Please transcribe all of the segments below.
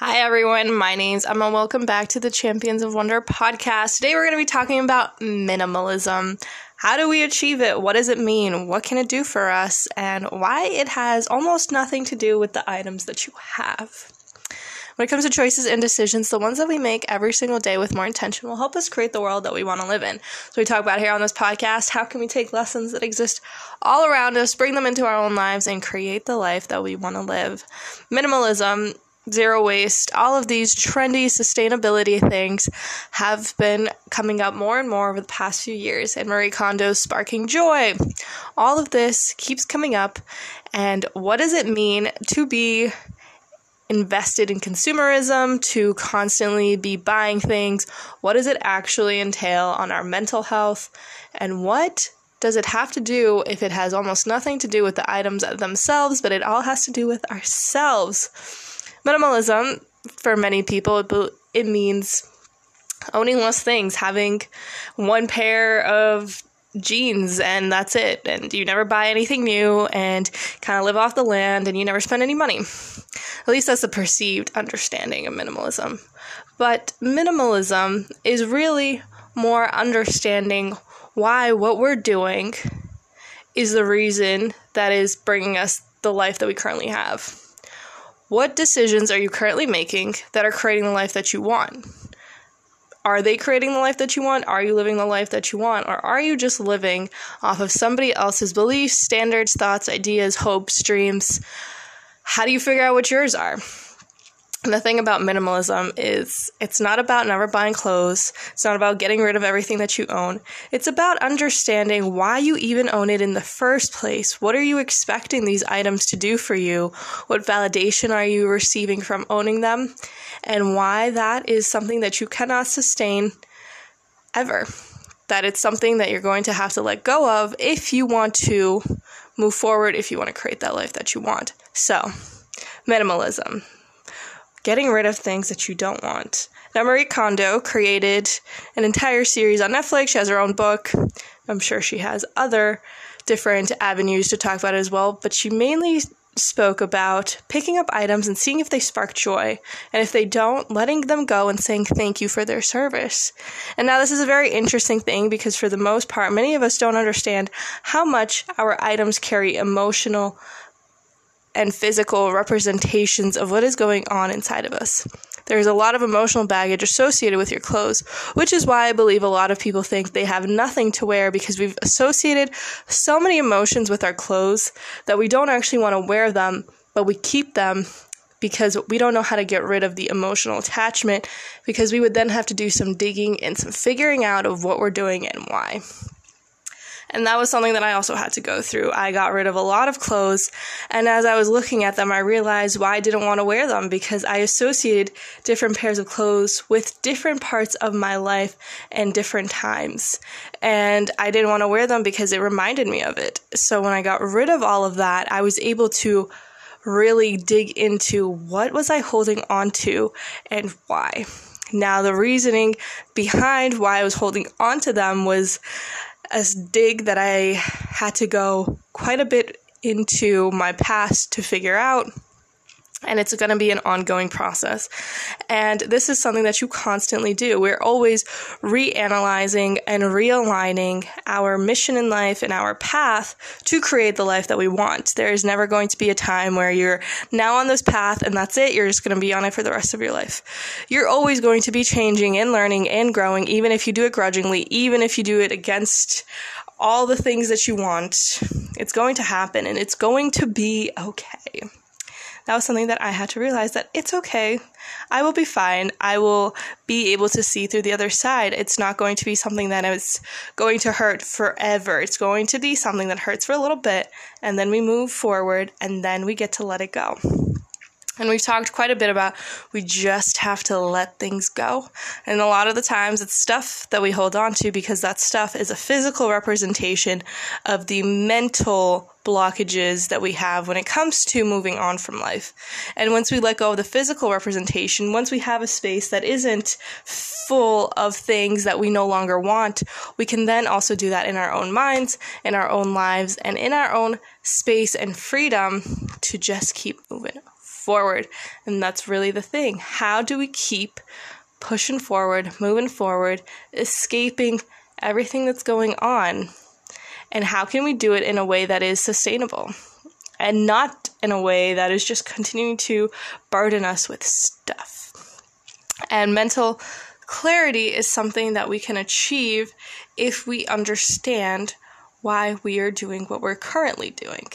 Hi, everyone. My name's Emma. Welcome back to the Champions of Wonder podcast. Today, we're going to be talking about minimalism. How do we achieve it? What does it mean? What can it do for us? And why it has almost nothing to do with the items that you have. When it comes to choices and decisions, the ones that we make every single day with more intention will help us create the world that we want to live in. So, we talk about here on this podcast how can we take lessons that exist all around us, bring them into our own lives, and create the life that we want to live. Minimalism zero waste, all of these trendy sustainability things have been coming up more and more over the past few years, and Marie Kondo's sparking joy. All of this keeps coming up, and what does it mean to be invested in consumerism, to constantly be buying things? What does it actually entail on our mental health? And what does it have to do if it has almost nothing to do with the items themselves, but it all has to do with ourselves? Minimalism, for many people, it means owning less things, having one pair of jeans and that's it. And you never buy anything new and kind of live off the land and you never spend any money. At least that's the perceived understanding of minimalism. But minimalism is really more understanding why what we're doing is the reason that is bringing us the life that we currently have what decisions are you currently making that are creating the life that you want are they creating the life that you want? Are you living the life that you want? Or are you just living off of somebody else's beliefs, standards, thoughts, ideas, hopes, dreams? How do you figure out what yours are? The thing about minimalism is it's not about never buying clothes. It's not about getting rid of everything that you own. It's about understanding why you even own it in the first place. What are you expecting these items to do for you? What validation are you receiving from owning them? And why that is something that you cannot sustain ever. That it's something that you're going to have to let go of if you want to move forward, if you want to create that life that you want. So, minimalism getting rid of things that you don't want. Now, Marie Kondo created an entire series on Netflix. She has her own book. I'm sure she has other different avenues to talk about it as well, but she mainly spoke about picking up items and seeing if they spark joy, and if they don't, letting them go and saying thank you for their service. And now, this is a very interesting thing because, for the most part, many of us don't understand how much our items carry emotional and physical representations of what is going on inside of us. There's a lot of emotional baggage associated with your clothes, which is why I believe a lot of people think they have nothing to wear because we've associated so many emotions with our clothes that we don't actually want to wear them, but we keep them because we don't know how to get rid of the emotional attachment because we would then have to do some digging and some figuring out of what we're doing and why. And that was something that I also had to go through. I got rid of a lot of clothes, and as I was looking at them, I realized why I didn't want to wear them because I associated different pairs of clothes with different parts of my life and different times. And I didn't want to wear them because it reminded me of it. So when I got rid of all of that, I was able to really dig into what was I holding on to and why. Now, the reasoning behind why I was holding on to them was a dig that I had to go quite a bit into my past to figure out and it's going to be an ongoing process. And this is something that you constantly do. We're always reanalyzing and realigning our mission in life and our path to create the life that we want. There is never going to be a time where you're now on this path and that's it. You're just going to be on it for the rest of your life. You're always going to be changing and learning and growing, even if you do it grudgingly, even if you do it against all the things that you want. It's going to happen and it's going to be okay that was something that I had to realize that it's okay. I will be fine. I will be able to see through the other side. It's not going to be something that is going to hurt forever. It's going to be something that hurts for a little bit, and then we move forward, and then we get to let it go. And we've talked quite a bit about we just have to let things go. And a lot of the times it's stuff that we hold on to because that stuff is a physical representation of the mental blockages that we have when it comes to moving on from life. And once we let go of the physical representation, once we have a space that isn't full of things that we no longer want, we can then also do that in our own minds, in our own lives, and in our own space and freedom to just keep moving forward. And that's really the thing. How do we keep pushing forward, moving forward, escaping everything that's going on? And how can we do it in a way that is sustainable and not in a way that is just continuing to burden us with stuff? And mental clarity is something that we can achieve if we understand why we are doing what we're currently doing.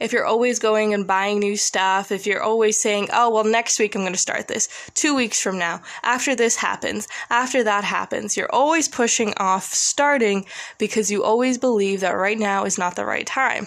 If you're always going and buying new stuff, if you're always saying, oh, well, next week I'm going to start this, two weeks from now, after this happens, after that happens, you're always pushing off starting because you always believe that right now is not the right time.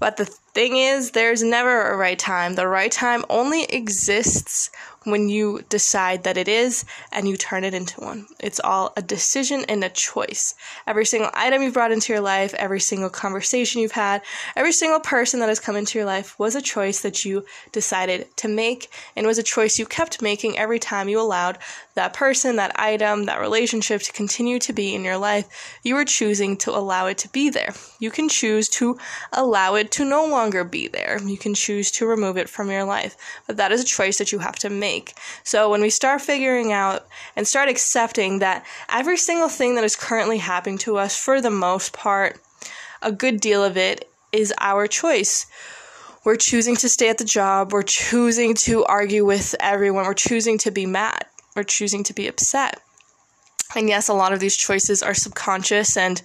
But the thing is, there's never a right time. The right time only exists when you decide that it is and you turn it into one. It's all a decision and a choice. Every single item you've brought into your life, every single conversation you've had, every single person that has come into your life was a choice that you decided to make and was a choice you kept making every time you allowed that person, that item, that relationship to continue to be in your life. You were choosing to allow it to be there. You can choose to allow it to no longer be there. You can choose to remove it from your life. But that is a choice that you have to make make. So when we start figuring out and start accepting that every single thing that is currently happening to us, for the most part, a good deal of it is our choice. We're choosing to stay at the job, we're choosing to argue with everyone, we're choosing to be mad, we're choosing to be upset. And yes, a lot of these choices are subconscious, and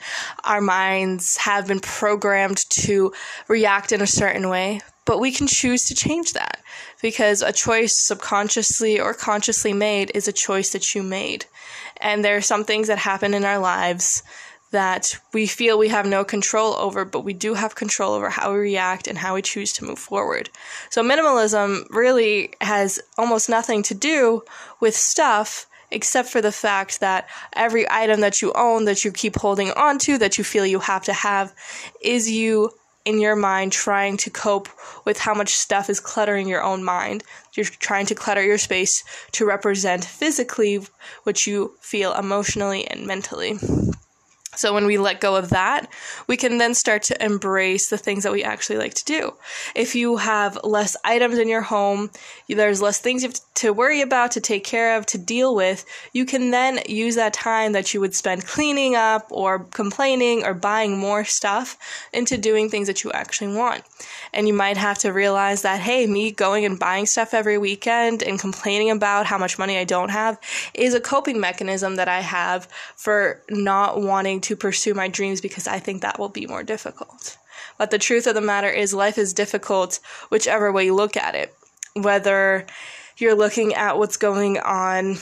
our minds have been programmed to react in a certain way. But we can choose to change that because a choice subconsciously or consciously made is a choice that you made. And there are some things that happen in our lives that we feel we have no control over, but we do have control over how we react and how we choose to move forward. So, minimalism really has almost nothing to do with stuff except for the fact that every item that you own, that you keep holding on to, that you feel you have to have, is you in your mind trying to cope with how much stuff is cluttering your own mind. You're trying to clutter your space to represent physically what you feel emotionally and mentally. So when we let go of that, we can then start to embrace the things that we actually like to do. If you have less items in your home, there's less things you have to worry about, to take care of, to deal with, you can then use that time that you would spend cleaning up or complaining or buying more stuff into doing things that you actually want. And you might have to realize that, hey, me going and buying stuff every weekend and complaining about how much money I don't have is a coping mechanism that I have for not wanting to pursue my dreams because I think that will be more difficult. But the truth of the matter is, life is difficult whichever way you look at it. Whether you're looking at what's going on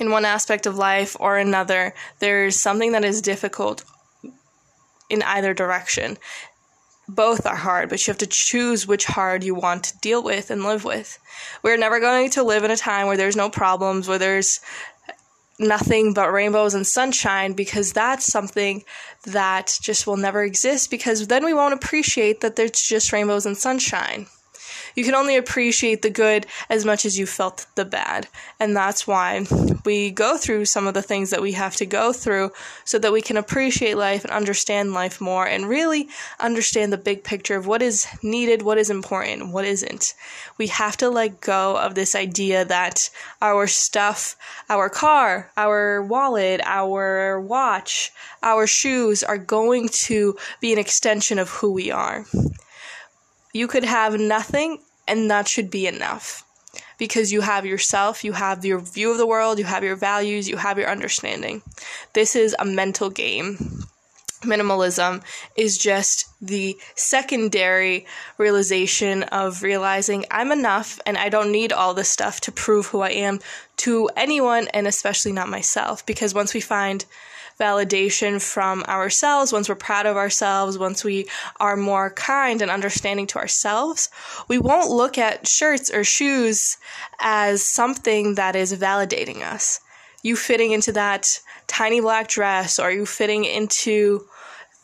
in one aspect of life or another, there's something that is difficult in either direction. Both are hard, but you have to choose which hard you want to deal with and live with. We're never going to live in a time where there's no problems, where there's nothing but rainbows and sunshine because that's something that just will never exist because then we won't appreciate that there's just rainbows and sunshine. You can only appreciate the good as much as you felt the bad. And that's why we go through some of the things that we have to go through so that we can appreciate life and understand life more and really understand the big picture of what is needed, what is important, what isn't. We have to let go of this idea that our stuff, our car, our wallet, our watch, our shoes are going to be an extension of who we are. You could have nothing and that should be enough because you have yourself, you have your view of the world, you have your values, you have your understanding. This is a mental game. Minimalism is just the secondary realization of realizing I'm enough and I don't need all this stuff to prove who I am to anyone and especially not myself. Because once we find validation from ourselves, once we're proud of ourselves, once we are more kind and understanding to ourselves, we won't look at shirts or shoes as something that is validating us. You fitting into that tiny black dress, or you fitting into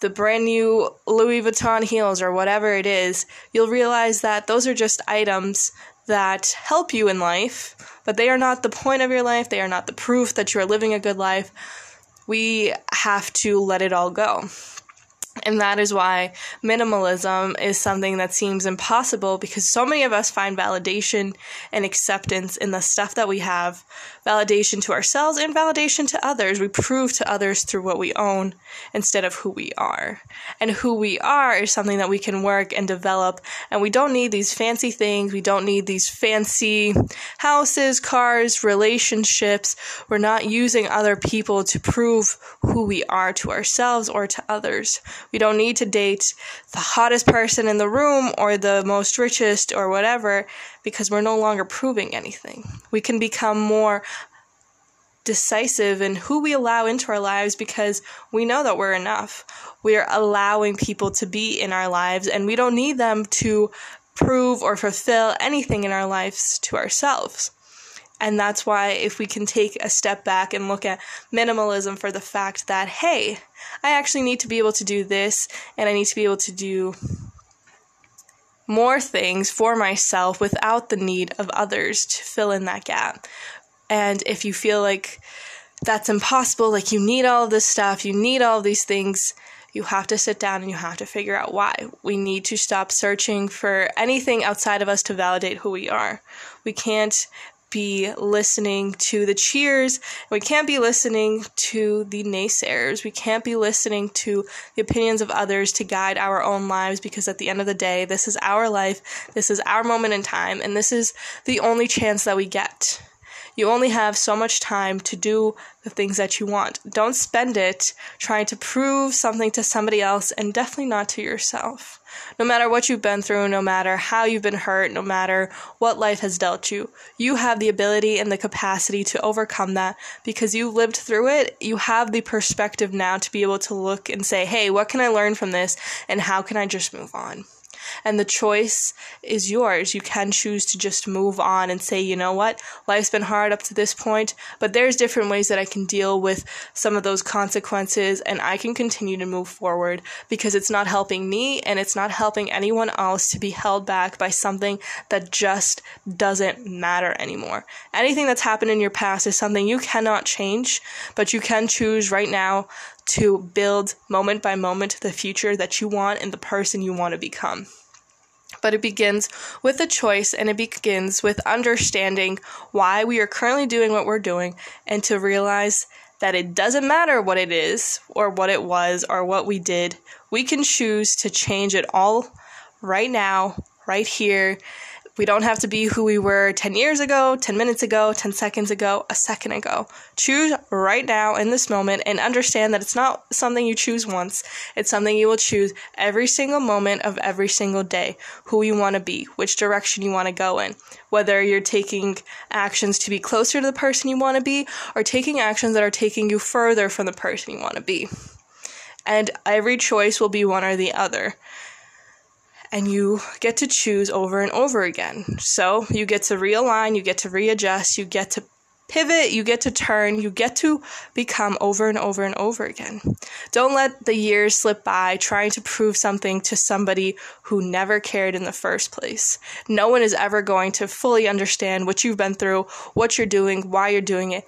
the brand new Louis Vuitton heels, or whatever it is, you'll realize that those are just items that help you in life, but they are not the point of your life. They are not the proof that you are living a good life we have to let it all go. And that is why minimalism is something that seems impossible because so many of us find validation and acceptance in the stuff that we have, validation to ourselves and validation to others. We prove to others through what we own instead of who we are. And who we are is something that we can work and develop. And we don't need these fancy things. We don't need these fancy houses, cars, relationships. We're not using other people to prove who we are to ourselves or to others. We don't need to date the hottest person in the room or the most richest or whatever because we're no longer proving anything. We can become more decisive in who we allow into our lives because we know that we're enough. We are allowing people to be in our lives and we don't need them to prove or fulfill anything in our lives to ourselves. And that's why, if we can take a step back and look at minimalism for the fact that, hey, I actually need to be able to do this and I need to be able to do more things for myself without the need of others to fill in that gap. And if you feel like that's impossible, like you need all this stuff, you need all these things, you have to sit down and you have to figure out why. We need to stop searching for anything outside of us to validate who we are. We can't be listening to the cheers. We can't be listening to the naysayers. We can't be listening to the opinions of others to guide our own lives because at the end of the day, this is our life, this is our moment in time, and this is the only chance that we get. You only have so much time to do the things that you want. Don't spend it trying to prove something to somebody else and definitely not to yourself. No matter what you've been through, no matter how you've been hurt, no matter what life has dealt you, you have the ability and the capacity to overcome that because you lived through it. You have the perspective now to be able to look and say, hey, what can I learn from this and how can I just move on? And the choice is yours. You can choose to just move on and say, you know what, life's been hard up to this point, but there's different ways that I can deal with some of those consequences and I can continue to move forward because it's not helping me and it's not helping anyone else to be held back by something that just doesn't matter anymore. Anything that's happened in your past is something you cannot change, but you can choose right now to build moment by moment the future that you want and the person you want to become. But it begins with a choice and it begins with understanding why we are currently doing what we're doing and to realize that it doesn't matter what it is or what it was or what we did. We can choose to change it all right now, right here, we don't have to be who we were 10 years ago, 10 minutes ago, 10 seconds ago, a second ago. Choose right now in this moment and understand that it's not something you choose once. It's something you will choose every single moment of every single day. Who you want to be, which direction you want to go in. Whether you're taking actions to be closer to the person you want to be or taking actions that are taking you further from the person you want to be. And every choice will be one or the other and you get to choose over and over again. So you get to realign, you get to readjust, you get to pivot, you get to turn, you get to become over and over and over again. Don't let the years slip by trying to prove something to somebody who never cared in the first place. No one is ever going to fully understand what you've been through, what you're doing, why you're doing it,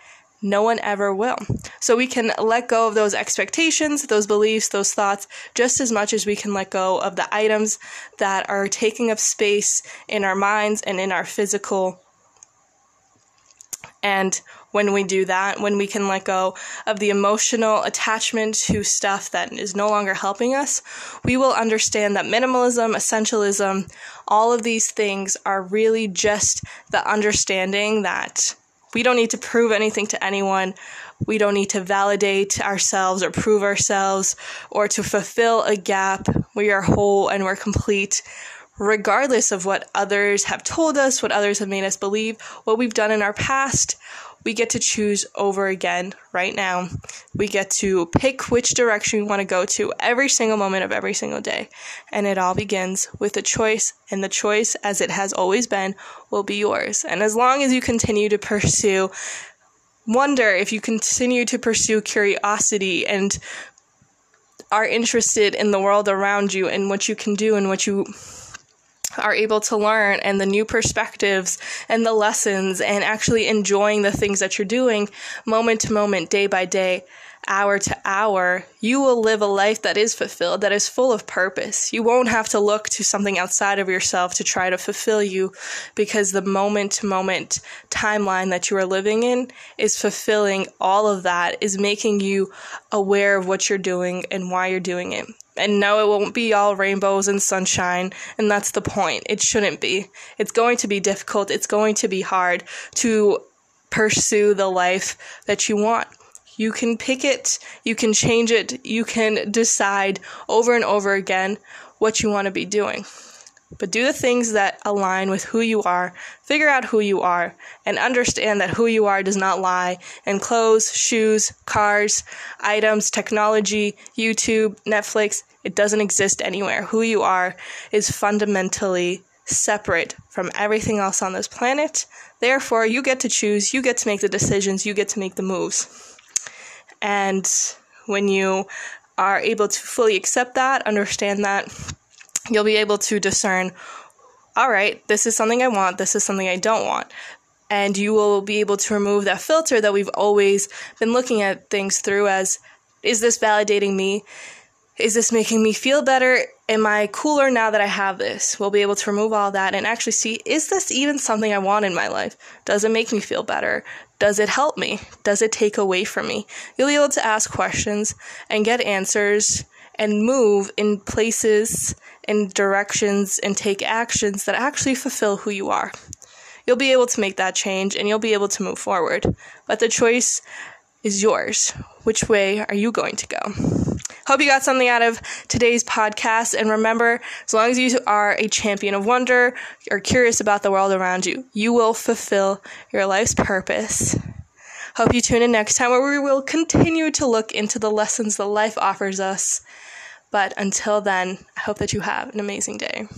no one ever will. So we can let go of those expectations, those beliefs, those thoughts, just as much as we can let go of the items that are taking up space in our minds and in our physical. And when we do that, when we can let go of the emotional attachment to stuff that is no longer helping us, we will understand that minimalism, essentialism, all of these things are really just the understanding that we don't need to prove anything to anyone. We don't need to validate ourselves or prove ourselves or to fulfill a gap. We are whole and we're complete, regardless of what others have told us, what others have made us believe, what we've done in our past, we get to choose over again right now. We get to pick which direction we want to go to every single moment of every single day. And it all begins with a choice, and the choice, as it has always been, will be yours. And as long as you continue to pursue wonder, if you continue to pursue curiosity and are interested in the world around you and what you can do and what you are able to learn and the new perspectives and the lessons and actually enjoying the things that you're doing moment to moment, day by day, hour to hour, you will live a life that is fulfilled, that is full of purpose. You won't have to look to something outside of yourself to try to fulfill you because the moment to moment timeline that you are living in is fulfilling all of that, is making you aware of what you're doing and why you're doing it. And no, it won't be all rainbows and sunshine, and that's the point. It shouldn't be. It's going to be difficult, it's going to be hard to pursue the life that you want. You can pick it, you can change it, you can decide over and over again what you want to be doing. But do the things that align with who you are, figure out who you are, and understand that who you are does not lie. And clothes, shoes, cars, items, technology, YouTube, Netflix, it doesn't exist anywhere. Who you are is fundamentally separate from everything else on this planet. Therefore, you get to choose, you get to make the decisions, you get to make the moves. And when you are able to fully accept that, understand that, you'll be able to discern all right, this is something I want, this is something I don't want. And you will be able to remove that filter that we've always been looking at things through as is this validating me? Is this making me feel better? Am I cooler now that I have this? We'll be able to remove all that and actually see is this even something I want in my life? Does it make me feel better? Does it help me? Does it take away from me? You'll be able to ask questions and get answers and move in places, in directions, and take actions that actually fulfill who you are. You'll be able to make that change and you'll be able to move forward. But the choice is yours. Which way are you going to go? Hope you got something out of today's podcast. And remember, as long as you are a champion of wonder, you're curious about the world around you, you will fulfill your life's purpose. Hope you tune in next time where we will continue to look into the lessons that life offers us. But until then, I hope that you have an amazing day.